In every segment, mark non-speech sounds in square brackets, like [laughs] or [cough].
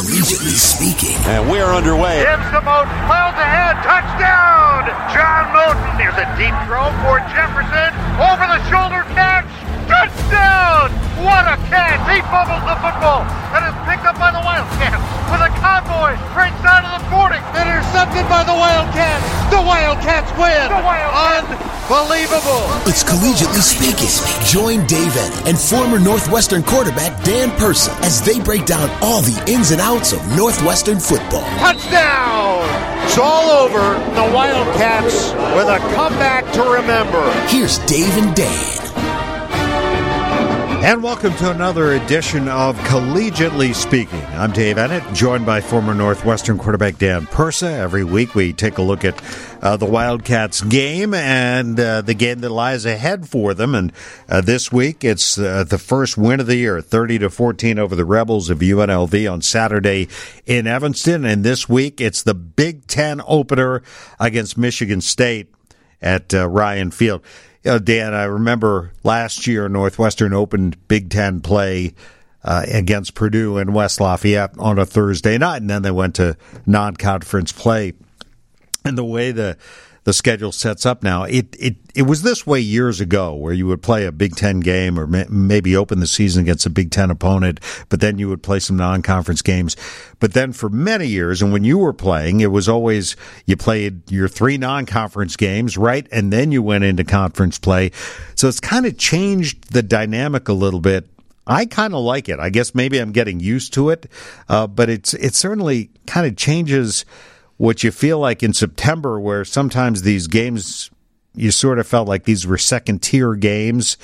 collegiately speaking. And we're underway. Gives to Moten, miles ahead, touchdown! John Moten. There's a deep throw for Jefferson, over the shoulder catch, touchdown! What a catch! He fumbles the football and is picked up by the Wildcats with a convoy right side of the 40. Intercepted by the Wildcats. The Wildcats win. The Wildcats. Unbelievable. It's collegiately speaking. Join Dave Eanet and former Northwestern quarterback Dan Persa as they break down all the ins and outs of Northwestern football. Touchdown! It's all over. The Wildcats with a comeback to remember. Here's Dave and Dan. And welcome to another edition of Collegiately Speaking. I'm Dave Eanet, joined by former Northwestern quarterback Dan Persa. Every week we take a look at uh, the Wildcats game and uh, the game that lies ahead for them. And uh, this week it's uh, the first win of the year, 30 to 14 over the Rebels of UNLV on Saturday in Evanston. And this week it's the Big Ten opener against Michigan State at uh, Ryan Field. You know, Dan, I remember last year Northwestern opened Big Ten play uh, against Purdue in West Lafayette on a Thursday night, and then they went to non-conference play. And the way the the schedule sets up now, it it it was this way years ago, where you would play a Big Ten game or may, maybe open the season against a Big Ten opponent, but then you would play some non-conference games. But then for many years, and when you were playing, it was always you played your three non-conference games, right, and then you went into conference play. So it's kind of changed the dynamic a little bit I kind of like it. I guess maybe I'm getting used to it, uh, but it's it certainly kind of changes what you feel like in September, where sometimes these games you sort of felt like these were second tier games,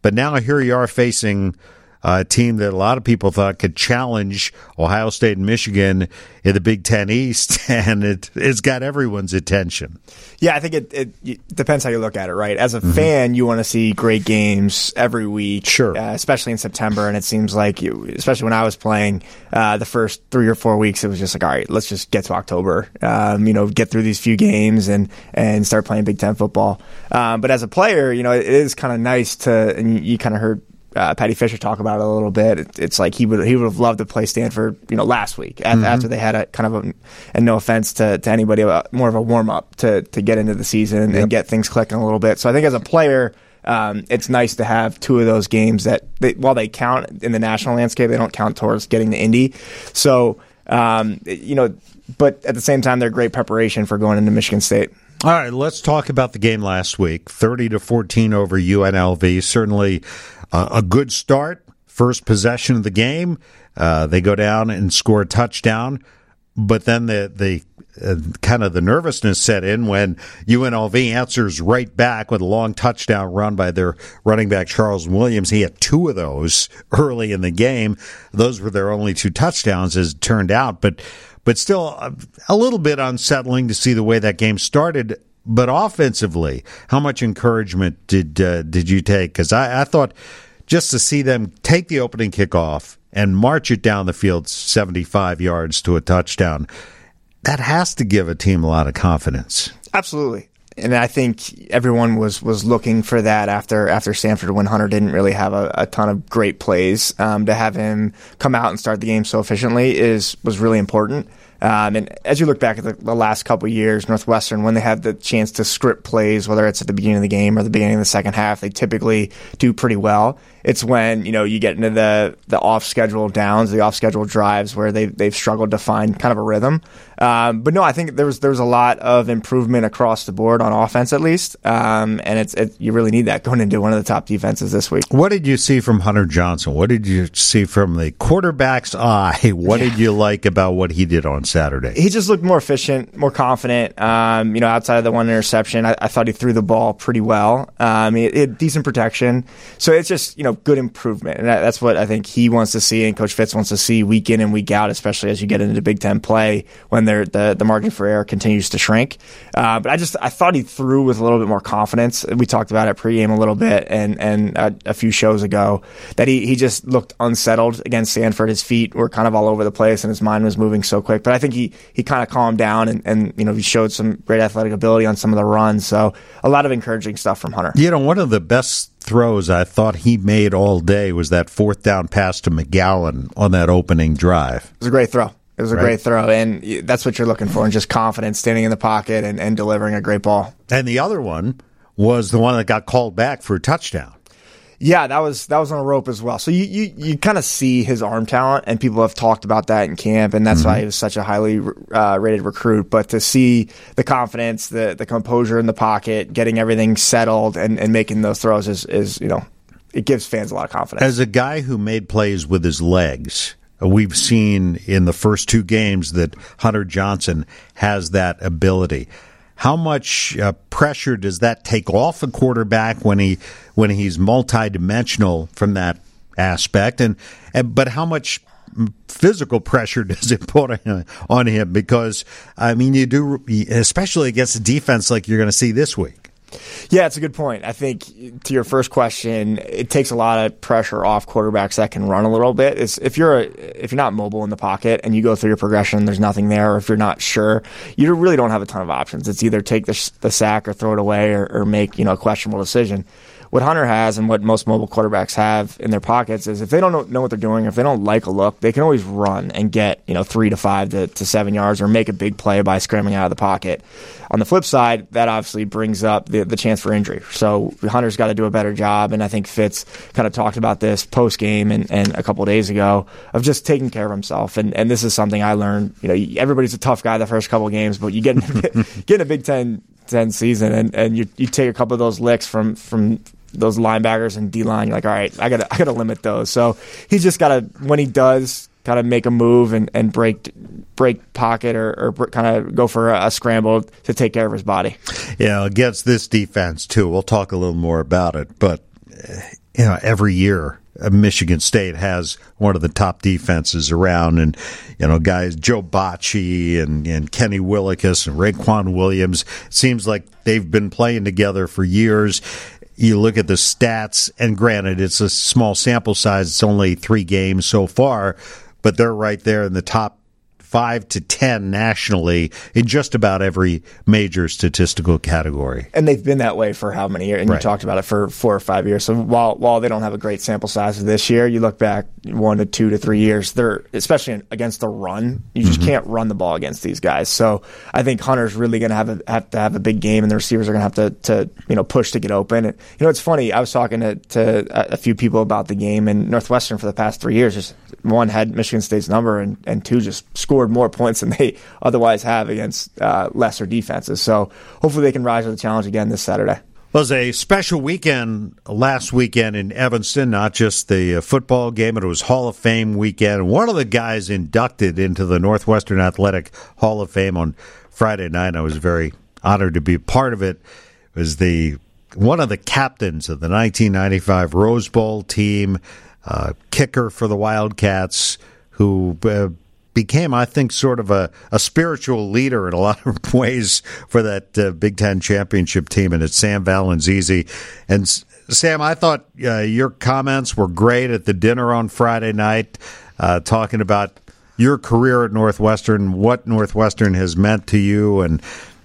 but now here you are facing a team that a lot of people thought could challenge Ohio State and Michigan in the Big Ten East, [laughs] and it, it's got everyone's attention. Yeah, I think it, it, it depends how you look at it, right? As a mm-hmm. fan, you want to see great games every week, sure, uh, especially in September. And it seems like, you, especially when I was playing uh, the first three or four weeks, it was just like, all right, let's just get to October, um, you know, get through these few games and and start playing Big Ten football. Um, but as a player, you know, it is kind of nice to, and you, you kind of heard uh, Paddy Fisher talk about it a little bit. It, it's like he would he would have loved to play Stanford, you know, last week mm-hmm. after they had a kind of a, and no offense to, to anybody, more of a warm up to to get into the season yep. and get things clicking a little bit. So I think as a player. Um, it's nice to have two of those games that, they, while they count in the national landscape, they don't count towards getting the Indy. So, um, you know, but at the same time, they're great preparation for going into Michigan State. All right, let's talk about the game last week. 30 to 14 over UNLV. Certainly uh, a good start. First possession of the game, uh, they go down and score a touchdown, but then the the uh, kind of the nervousness set in when UNLV answers right back with a long touchdown run by their running back Charles Williams. He had two of those [laughs] early in the game. Those were their only two touchdowns, as it turned out, but but still a, a little bit unsettling to see the way that game started but offensively, how much encouragement did uh, did you take? Because I, I, thought just to see them take the opening kickoff and march it down the field seventy five yards to a touchdown, that has to give a team a lot of confidence. Absolutely. And I think everyone was, was looking for that after after Stanford when Hunter didn't really have a, a ton of great plays. Um, to have him come out and start the game so efficiently is was really important. Um, and as you look back at the, the last couple years, Northwestern, when they have the chance to script plays, whether it's at the beginning of the game or the beginning of the second half, they typically do pretty well. It's when you know you get into the the off schedule downs, the off schedule drives where they they've struggled to find kind of a rhythm. Um, but no, I think there was there was a lot of improvement across the board on offense at least, um, and it's it, you really need that going into one of the top defenses this week. What did you see from Hunter Johnson? What did you see from the quarterback's eye? [laughs] What yeah. did you like about what he did on Saturday? He just looked more efficient, more confident. Um, you know, outside of the one interception, I, I, thought he threw the ball pretty well. Um, he, he had decent protection, so it's just you know good improvement, and that's what I think he wants to see, and Coach Fitz wants to see week in and week out, especially as you get into Big Ten play when the the margin for error continues to shrink. Uh, but I just I thought he threw with a little bit more confidence. We talked about it pregame a little bit, and and a, a few shows ago that he he just looked unsettled against Stanford. His feet were kind of all over the place, and his mind was moving so quick. But I think he he kind of calmed down, and and you know he showed some great athletic ability on some of the runs. So a lot of encouraging stuff from Hunter. You know, one of the best throws I thought he made all day was that fourth down pass to McGowan on that opening drive. It was a great throw. It was a Right. great throw, and that's what you're looking for, and just confidence, standing in the pocket and, and delivering a great ball. And the other one was the one that got called back for a touchdown. Yeah, that was that was on a rope as well. So you you, you kind of see his arm talent, and people have talked about that in camp, and that's why he was such a highly uh, rated recruit. But to see the confidence, the the composure in the pocket, getting everything settled, and, and making those throws is is you know it gives fans a lot of confidence. As a guy who made plays with his legs, uh, we've seen in the first two games that Hunter Johnson has that ability. How much uh, pressure does that take off a quarterback when he when he's multidimensional from that aspect? And, and but how much physical pressure [laughs] does it put on- on him? Because I mean, you do, especially against a defense like you're going to see this week. Yeah, it's a good point. I think to your first question, it takes a lot of pressure off quarterbacks that can run a little bit. It's, if you're a, if you're not mobile in the pocket and you go through your progression, there's nothing there, or if you're not sure, you really don't have a ton of options. It's either take the, the sack or throw it away or, or make you know a questionable decision. What Hunter has and what most mobile quarterbacks have in their pockets is if they don't know, know what they're doing, if they don't like a look, they can always run and get you know three to five to, to seven yards or make a big play by scrambling out of the pocket. On the flip side, that obviously brings up the, the chance for injury. So Hunter's got to do a better job, and I think Fitz kind of talked about this post game and, and a couple of days ago of just taking care of himself. And and this is something I learned. You know, everybody's a tough guy the first couple of games, but you get [laughs] get in a Big Ten 10 season and, and you, you take a couple of those licks from from those linebackers and D line, you're like, all right, I gotta I gotta limit those. So he's just gotta when he does kind of make a move and, and break break pocket or, or kind of go for a, a scramble to take care of his body. Yeah, against this defense too. We'll talk a little more about it, but uh, you know, every year uh, Michigan State has one of the top defenses around, and you know, guys Joe Bachie and, and Kenny Willekes and Raequan Williams. It seems like they've been playing together for years. You look at the stats, and granted, it's a small sample size. It's only three games so far, but they're right there in the top five to ten nationally in just about every major statistical category. and they've been that way for how many years? And Right. you talked about it for four or five years. So while while they don't have a great sample size of this year, you look back one to two to three years, they're especially against the run. You just mm-hmm. can't run the ball against these guys. So I think Hunter's really going to have a, have to have a big game, and the receivers are going to have to to you know push to get open. And, you know, it's funny. I was talking to, to a, a few people about the game, and Northwestern for the past three years, just one had Michigan State's number, and and two just scored more points than they [laughs] otherwise have against uh, lesser defenses. So hopefully they can rise to the challenge again this Saturday. was a special weekend last weekend in Evanston, not just the uh, football game, it was Hall of Fame weekend. One of the guys inducted into the Northwestern Athletic Hall of Fame on Friday night. I was very honored to be part of it. Was the one of the captains of the 1995 Rose Bowl team, uh, kicker for the Wildcats, who uh, became, I think, sort of a, a spiritual leader in a lot of [laughs] ways for that uh, Big Ten championship team, and it's Sam Valenzisi. And Sam, I thought uh, your comments were great at the dinner on Friday night, uh, talking about your career at Northwestern, what Northwestern has meant to you, and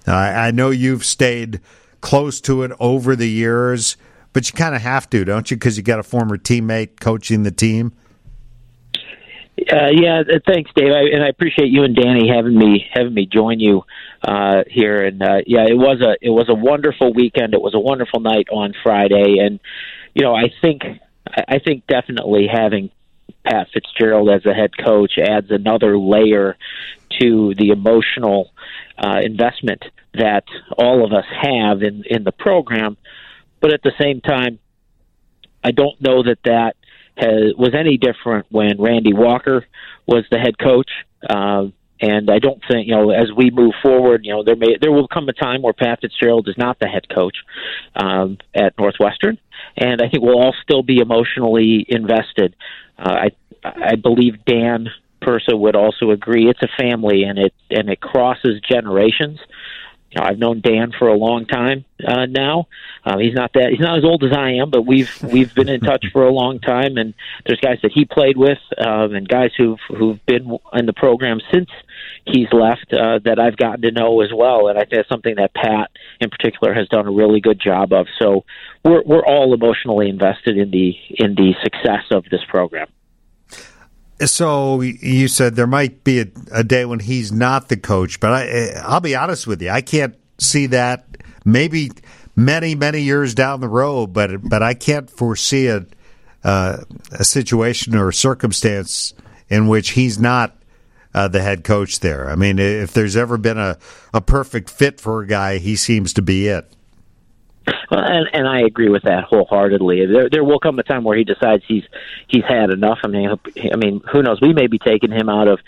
I know you've stayed close to it over the years, but you kind of have to, don't you? Because you got a former teammate coaching the team. Uh, yeah, thanks, Dave, I, and I appreciate you and Danny having me having me join you uh, here. And uh, yeah, it was a it was a wonderful weekend. It was a wonderful night on Friday, and you know, I think I think definitely having Pat Fitzgerald as a head coach adds another layer to the emotional uh, investment that all of us have in in the program. But at the same time, I don't know that that has, was any different when Randy Walker was the head coach. Um, and I don't think you know as we move forward, you know there may there will come a time where Pat Fitzgerald is not the head coach um, at Northwestern, and I think we'll all still be emotionally invested. Uh, I I believe Dan Persa would also agree. It's a family, and it and it crosses generations. You know, I've known Dan for a long time uh, now. Um, he's not that he's not as old as I am, but we've [laughs] we've been in touch for a long time. And there's guys that he played with, um, and guys who've who've been in the program since he's left uh, that I've gotten to know as well. And I think that's something that Pat, in particular, has done a really good job of. So we're we're all emotionally invested in the in the success of this program. So you said there might be a, a, day when he's not the coach, but I, I'll be honest with you, I can't see that. Maybe many many years down the road, but but I can't foresee a uh, a situation or a circumstance in which he's not uh, the head coach there. I mean, if there's ever been a, a perfect fit for a guy, he seems to be it. Well, and, and I agree with that wholeheartedly. There, there will come a time where he decides he's he's had enough. I mean, I mean, who knows? We may be taking him out of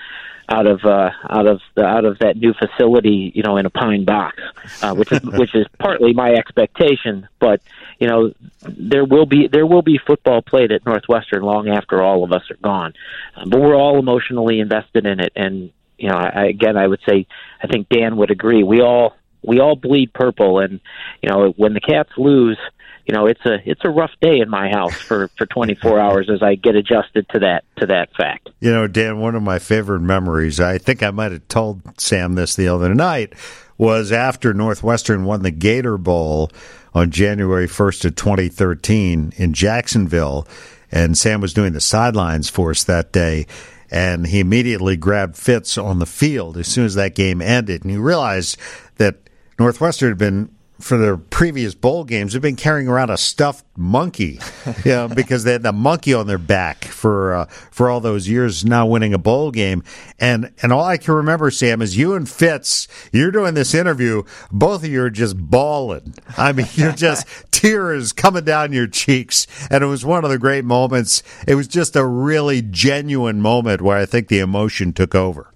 out of uh, out of the, out of that new facility, you know, in a pine box, uh, [laughs] which is which is partly my expectation. But you know, there will be there will be football played at Northwestern long after all of us are gone. Um, but we're all emotionally invested in it, and you know, I, again, I would say I think Dan would agree. We all we all bleed purple, and you know when the Cats lose, you know it's a it's a rough day in my house for for 24 [laughs] hours as I get adjusted to that to that fact. You know, Dan, one of my favorite memories. I think I might have told Sam this the other night was after Northwestern won the Gator Bowl on January 1st of 2013 in Jacksonville, and Sam was doing the sidelines for us that day and he immediately grabbed Fitz on the field as soon as that game ended. And he realized that Northwestern had been for their previous bowl games they've been carrying around a stuffed monkey, [laughs] you know, because they had the monkey on their back for uh, for all those years. Now winning a bowl game, and and all I can remember, Sam, is you and Fitz. You're doing this interview. Both of you are just bawling. I mean, you're just [laughs] tears coming down your cheeks, and it was one of the great moments. It was just a really genuine moment where I think the emotion took over.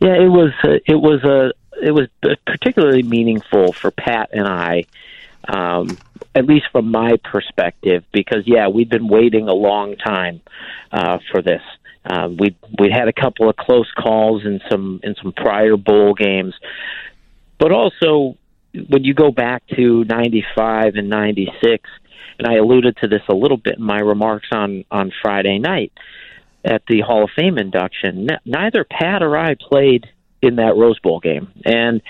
Yeah, it was. Uh, it was a it was particularly meaningful for Pat and I, um, at least from my perspective, because yeah, we've been waiting a long time uh, for this. Uh, we we had a couple of close calls in some in some prior bowl games, but also when you go back to '95 and '96, and I alluded to this a little bit in my remarks on on Friday night at the Hall of Fame induction. neither Pat or I played in that Rose Bowl game. And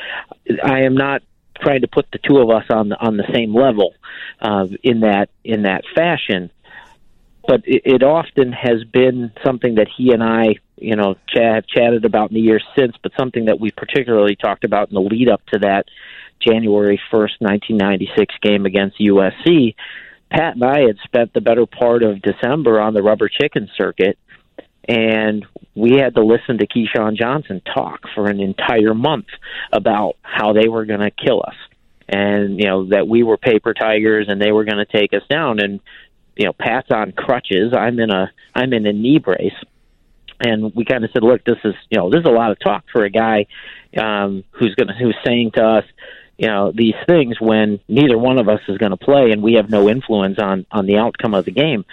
I am not trying to put the two of us on the, on the same level uh, in that in that fashion. But it, it often has been something that he and I, you know, ch- have chatted about in the years since, but something that we particularly talked about in the lead up to that January 1st, 1996 game against USC. Pat and I had spent the better part of December on the rubber chicken circuit and we had to listen to Keyshawn Johnson talk for an entire month about how they were going to kill us, and you know that we were paper tigers and they were going to take us down. And you know, Pat's on crutches. I'm in a I'm in a knee brace, and we kind of said, look, this is you know this is a lot of talk for a guy um, who's going to who's saying to us, you know these things when neither one of us is going to play and we have no influence on on the outcome of the game.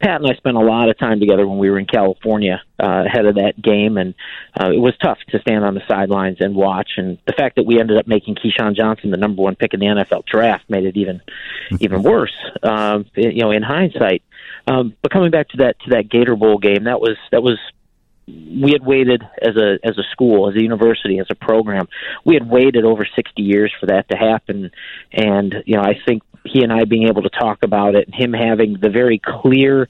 Pat and I spent a lot of time together when we were in California uh, ahead of that game, and uh, it was tough to stand on the sidelines and watch. And the fact that we ended up making Keyshawn Johnson the number one pick in the NFL draft made it even [laughs] even worse. Um, you know, in hindsight. Um, but coming back to that to that Gator Bowl game, that was that was we had waited as a as a school, as a university, as a program. We had waited over 60 years for that to happen, and you know, I think he and I being able to talk about it, and him having the very clear,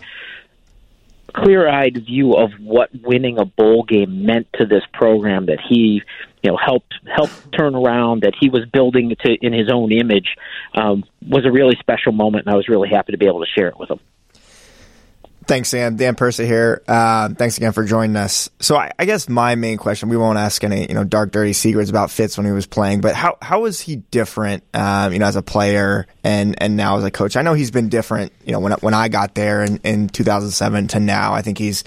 clear-eyed view of what winning a bowl game meant to this program that he, you know, helped helped turn around, that he was building to in his own image, um, was a really special moment, and I was really happy to be able to share it with him. Thanks, Sam. Dan Persa here. Uh, thanks again for joining us. So, I, I, guess my main question: we won't ask any, you know, dark, dirty secrets about Fitz when he was playing, but how how was he different, um, you know, as a player and and now as a coach? I know he's been different, you know, when when I got there in, in 2007 to now. I think he's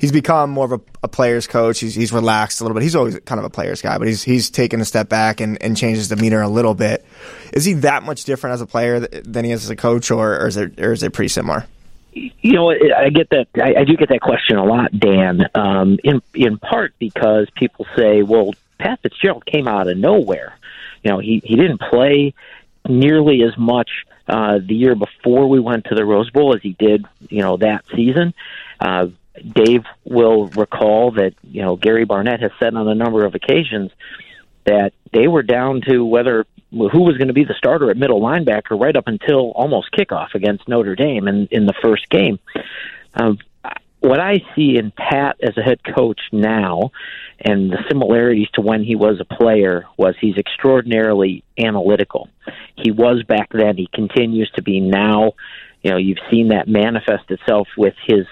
he's become more of a, a player's coach. He's he's relaxed a little bit. He's always kind of a player's guy, but he's he's taken a step back and, and changed his demeanor a little bit. Is he that much different as a player than he is as a coach, or, or is it or is it pretty similar? You know, I get that. I, I do get that question a lot, Dan. Um, in in part because people say, "Well, Pat Fitzgerald came out of nowhere." You know, he he didn't play nearly as much uh, the year before we went to the Rose Bowl as he did, you know, that season. Uh, Dave will recall that you know Gary Barnett has said on a number of occasions that they were down to whether who was going to be the starter at middle linebacker right up until almost kickoff against Notre Dame in in the first game. Um, what I see in Pat as a head coach now, and the similarities to when he was a player, was he's extraordinarily analytical. He was back then. He continues to be now. You know, you've seen that manifest itself with his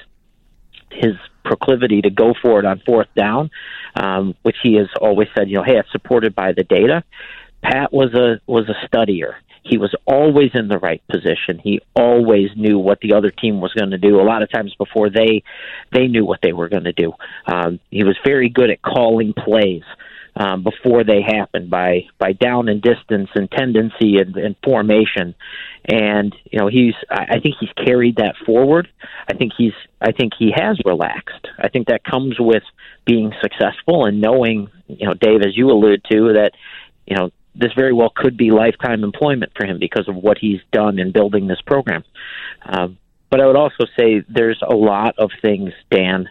his proclivity to go for it on fourth down, um, which he has always said, you know, hey, it's supported by the data. Pat was a was a studier. He was always in the right position. He always knew what the other team was going to do. A lot of times before they they knew what they were going to do. Um, he was very good at calling plays um, before they happen by by down and distance and tendency and, and formation. And you know he's I, I think he's carried that forward. I think he's I think he has relaxed. I think that comes with being successful and knowing you know Dave as you allude to that you know this very well could be lifetime employment for him because of what he's done in building this program. Um, but I would also say there's a lot of things, Dan,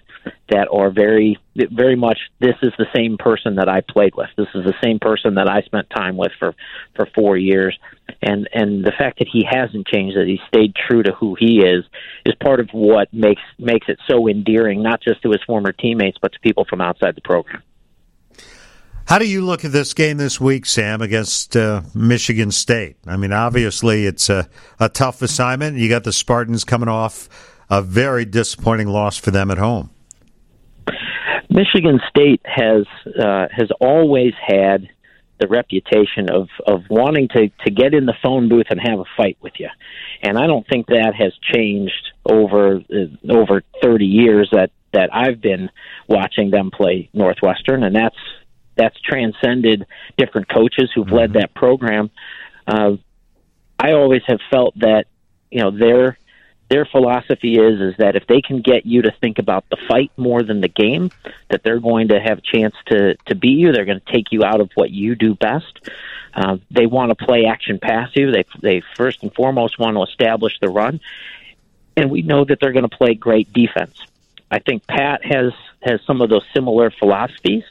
that are very, very much. This is the same person that I played with. This is the same person that I spent time with for for four years, and and the fact that he hasn't changed, that he stayed true to who he is, is part of what makes makes it so endearing, not just to his former teammates, but to people from outside the program. How do you look at this game this week, Sam, against uh, Michigan State? I mean, obviously it's a, a tough assignment. You got the Spartans coming off a very disappointing loss for them at home. Michigan State has uh, has always had the reputation of of wanting to to get in the phone booth and have a fight with you, and I don't think that has changed over uh, over 30 years that that I've been watching them play Northwestern, and that's that's transcended different coaches who've mm-hmm. led that program. Uh, I always have felt that you know their their philosophy is is that if they can get you to think about the fight more than the game, that they're going to have a chance to to beat you. They're going to take you out of what you do best. Uh, they want to play action pass you. They they first and foremost want to establish the run, and we know that they're going to play great defense. I think Pat has has some of those similar philosophies.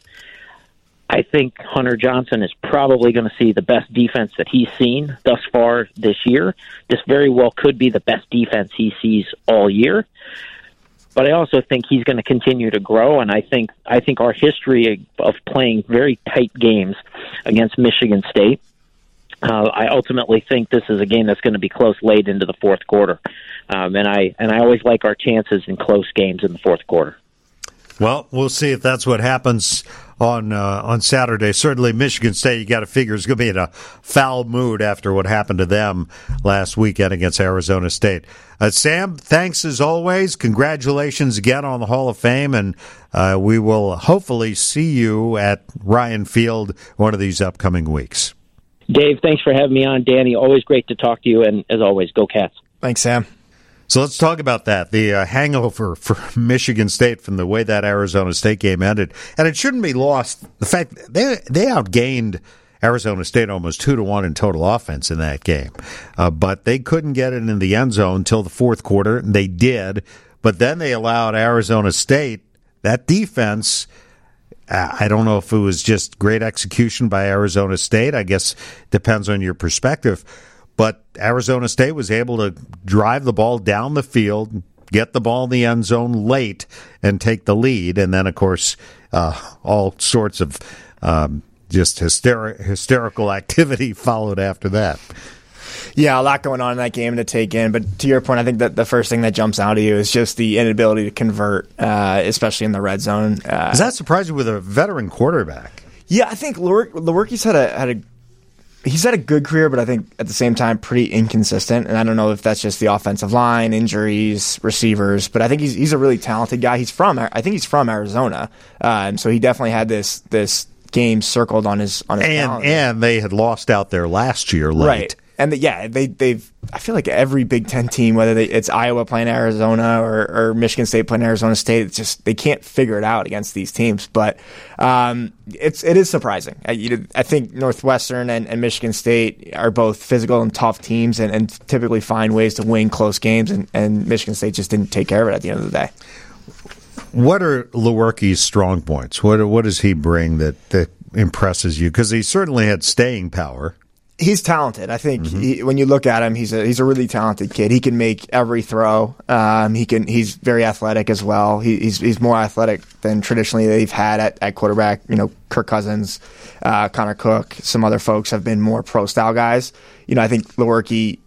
I think Hunter Johnson is probably going to see the best defense that he's seen thus far this year. This very well could be the best defense he sees all year. But I also think he's going to continue to grow, and I think I think our history of playing very tight games against Michigan State uh, I ultimately think this is a game that's going to be close late into the fourth quarter, um, and I and I always like our chances in close games in the fourth quarter. Well, we'll see if that's what happens on uh, on Saturday. Certainly, Michigan State, you got to figure is going to be in a foul mood after what happened to them last weekend against Arizona State. Uh, Sam, thanks as always. Congratulations again on the Hall of Fame, and uh, we will hopefully see you at Ryan Field one of these upcoming weeks. Dave, thanks for having me on. Danny, always great to talk to you, and as always, go Cats. Thanks, Sam. So let's talk about that. The uh, hangover for [laughs] Michigan State from the way that Arizona State game ended, and it shouldn't be lost. The fact they they outgained Arizona State almost two to one in total offense in that game, uh, but they couldn't get it in the end zone until the fourth quarter. They did, but then they allowed Arizona State that defense. Uh, I don't know if it was just great execution by Arizona State. I guess depends on your perspective but Arizona State was able to drive the ball down the field, get the ball in the end zone late, and take the lead. And then, of course, uh, all sorts of um, just hysteri- hysterical [laughs] activity followed after that. Yeah, a lot going on in that game to take in. But to your point, I think that the first thing that jumps out at you is just the inability to convert, uh, especially in the red zone. Uh, is that surprising with a veteran quarterback? Yeah, I think Lewerke's had a had a he's had a good career, but I think at the same time pretty inconsistent. And I don't know if that's just the offensive line, injuries, receivers, but I think he's he's a really talented guy. He's from I think he's from Arizona, uh, so he definitely had this this game circled on his on his and calendar. and they had lost out there last year late. Right and the, yeah, they they've. I feel like every Big Ten team, whether they, it's Iowa playing Arizona or, or, Michigan State playing Arizona State, it's just they can't figure it out against these teams. But um, it's it is surprising. I, I think Northwestern and, and, Michigan State are both physical and tough teams, and, and typically find ways to win close games. And, and Michigan State just didn't take care of it at the end of the day. What are Lewerke's strong points? What what does he bring that that impresses you? Because he certainly had staying power He's talented. I think mm-hmm. he, when you look at him, he's a he's a really talented kid. He can make every throw. Um, he can. He's very athletic as well. He, he's he's more athletic than traditionally they've had at, at quarterback. You know, Kirk Cousins, uh, Connor Cook, some other folks have been more pro style guys. You know, I think Lewerke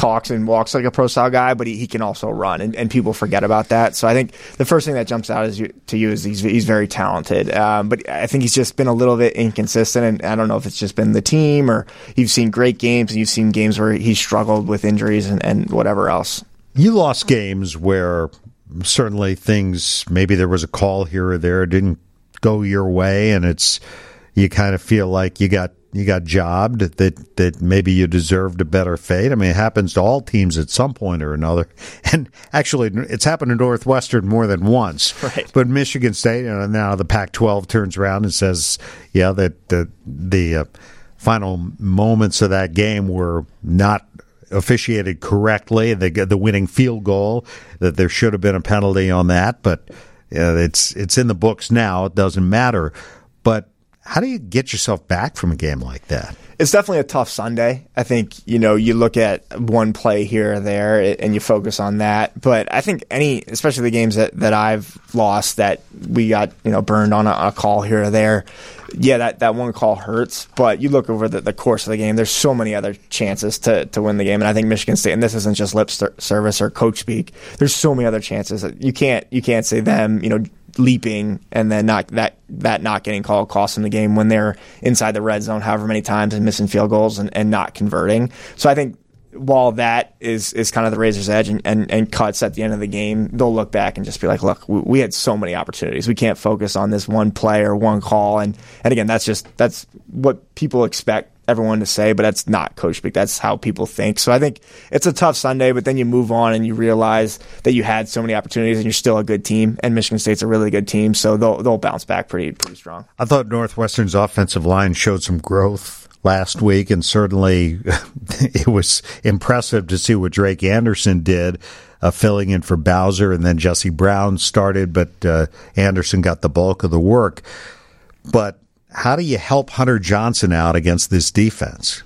talks and walks like a pro style guy, but he, he can also run, and, and people forget about that. So I think the first thing that jumps out is you, to you is he's, he's very talented, um, but I think he's just been a little bit inconsistent, and I don't know if it's just been the team or you've seen great games and you've seen games where he struggled with injuries and, and whatever else. You lost games where certainly things maybe there was a call here or there didn't go your way, and it's you kind of feel like you got you got jobbed that that maybe you deserved a better fate. I mean, it happens to all teams at some point or another. [laughs] And actually, it's happened to Northwestern more than once. [laughs] Right. But Michigan State, you know, now the Pac-12 turns around and says, "Yeah, that the the uh, final moments of that game were not." Officiated correctly, the the winning field goal that there should have been a penalty on that, but uh, it's it's in the books now. It doesn't matter. But how do you get yourself back from a game like that? It's definitely a tough Sunday. I think, you know, you look at one play here or there and you focus on that. But I think any, especially the games that, that I've lost that we got, you know, burned on a, a call here or there, yeah, that, that one call hurts. But you look over the, the course of the game, there's so many other chances to, to win the game. And I think Michigan State, and this isn't just lip service or coach speak, there's so many other chances. You can't, you can't say them, you know, leaping and then not that that not getting called cost them the game when they're inside the red zone however many times and missing field goals and, and not converting. So I think while that is is kind of the razor's edge and, and, and, cuts at the end of the game, they'll look back and just be like, look, we, we, had so many opportunities. We can't focus on this one play or one call. And and again, that's just that's what people expect everyone to say, but that's not coach speak. That's how people think. So I think it's a tough Sunday, but then you move on and you realize that you had so many opportunities and you're still a good team. And Michigan State's a really good team, so they'll they'll bounce back pretty pretty strong. I thought Northwestern's offensive line showed some growth last week, and certainly [laughs] it was impressive to see what Drake Anderson did. Uh, filling in for Bowser, and then Jesse Brown started, but uh, Anderson got the bulk of the work. But how do you help Hunter Johnson out against this defense?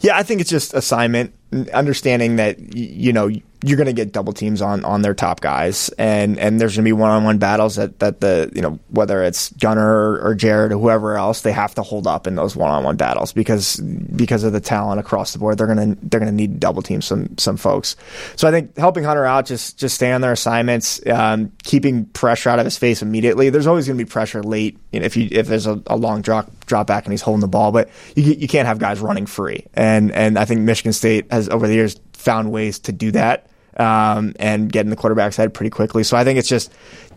Yeah, I think it's just assignment, understanding that you know you're going to get double teams on on their top guys, and and there's going to be one on one battles that that the you know whether it's Gunnar or, Jared or whoever else, they have to hold up in those one on one battles because because of the talent across the board, they're gonna they're gonna need double team some some folks. So I think helping Hunter out, just just stay on their assignments, um, keeping pressure out of his face immediately. There's always going to be pressure late you know, if you if there's a, a long drop drop back and he's holding the ball, but you you can't have guys running free, and and I think Michigan State has over the years found ways to do that um, and getting the quarterback's head pretty quickly. So I think it's just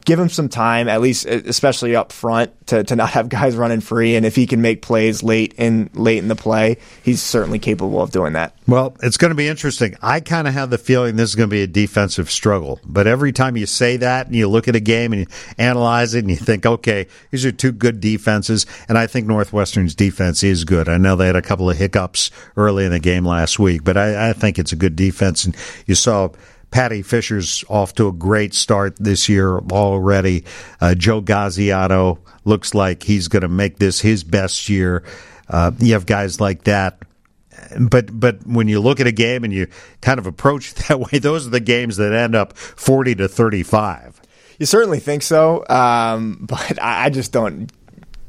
give him some time, at least especially up front, to, to not have guys running free. And if he can make plays late in late in the play, he's certainly capable of doing that. Well, it's going to be interesting. I kind of have the feeling this is going to be a defensive struggle. But every time you say that and you look at a game and you analyze it and you think, okay, these are two good defenses, and I think Northwestern's defense is good. I know they had a couple of hiccups early in the game last week, but I, I think it's a good defense. And you saw Paddy Fisher's off to a great start this year already. Uh, Joe Gaziano looks like he's going to make this his best year. Uh, you have guys like that. But but when you look at a game and you kind of approach it [laughs] that way, those are the games that end up forty to thirty five. You certainly think so, um, [laughs] but I just don't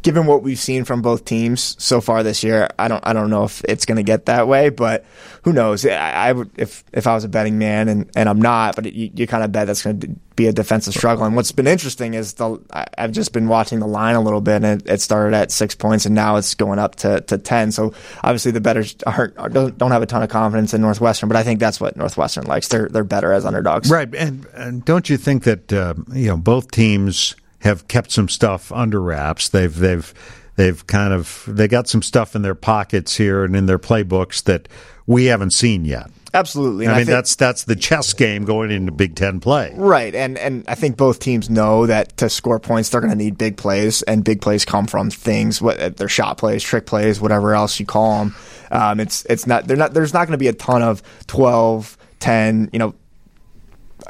given what we've seen from both teams so far this year, I don't I don't know if it's going to get that way, but who knows? I, I, would if if I was a betting man and, and I'm not, but you, you kind of bet that's going to be a defensive struggle. And what's been interesting is the I've just been watching the line a little bit, and it, it started at six points, and now it's going up to, to ten. So obviously the betters aren't don't, don't have a ton of confidence in Northwestern, but I think that's what Northwestern likes. They're they're better as underdogs, right? And, and don't you think that uh, you know both teams have kept some stuff under wraps. They've they've they've kind of they got some stuff in their pockets here and in their playbooks that we haven't seen yet. Absolutely. And I mean, I think, that's that's the chess game going into Big Ten play. Right. And and I think both teams know that to score points, they're going to need big plays, and big plays come from things, what they're shot plays, trick plays, whatever else you call them. Um, it's it's not they're not there's not going to be a ton of 12, 10, you know,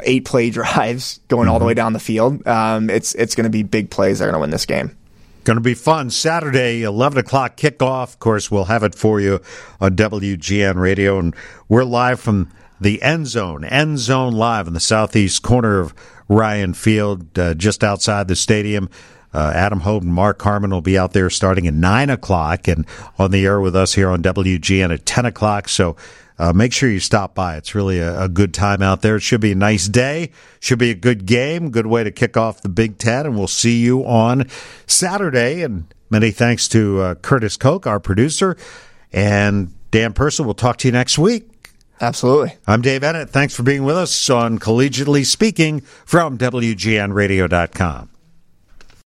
eight play drives going mm-hmm. all the mm-hmm. way down the field. Um, it's it's going to be big plays that are going to win this game. Going to be fun. Saturday, 11 o'clock kickoff. Of course, we'll have it for you on WGN Radio. And we're live from the end zone, end zone live in the southeast corner of Ryan Field, uh, just outside the stadium. Uh, Adam Hoge and Mark Harmon will be out there starting at 9 o'clock and on the air with us here on WGN at 10 o'clock. So uh, make sure you stop by. It's really a, a, good time out there. It should be a nice day. Should be a good game. Good way to kick off the Big Ten. And we'll see you on Saturday. And many thanks to uh, Curtis Koch, our producer, and Dan Persa. We'll talk to you next week. Absolutely. I'm Dave Eanet. Thanks for being with us on Collegiately Speaking from WGNradio.com.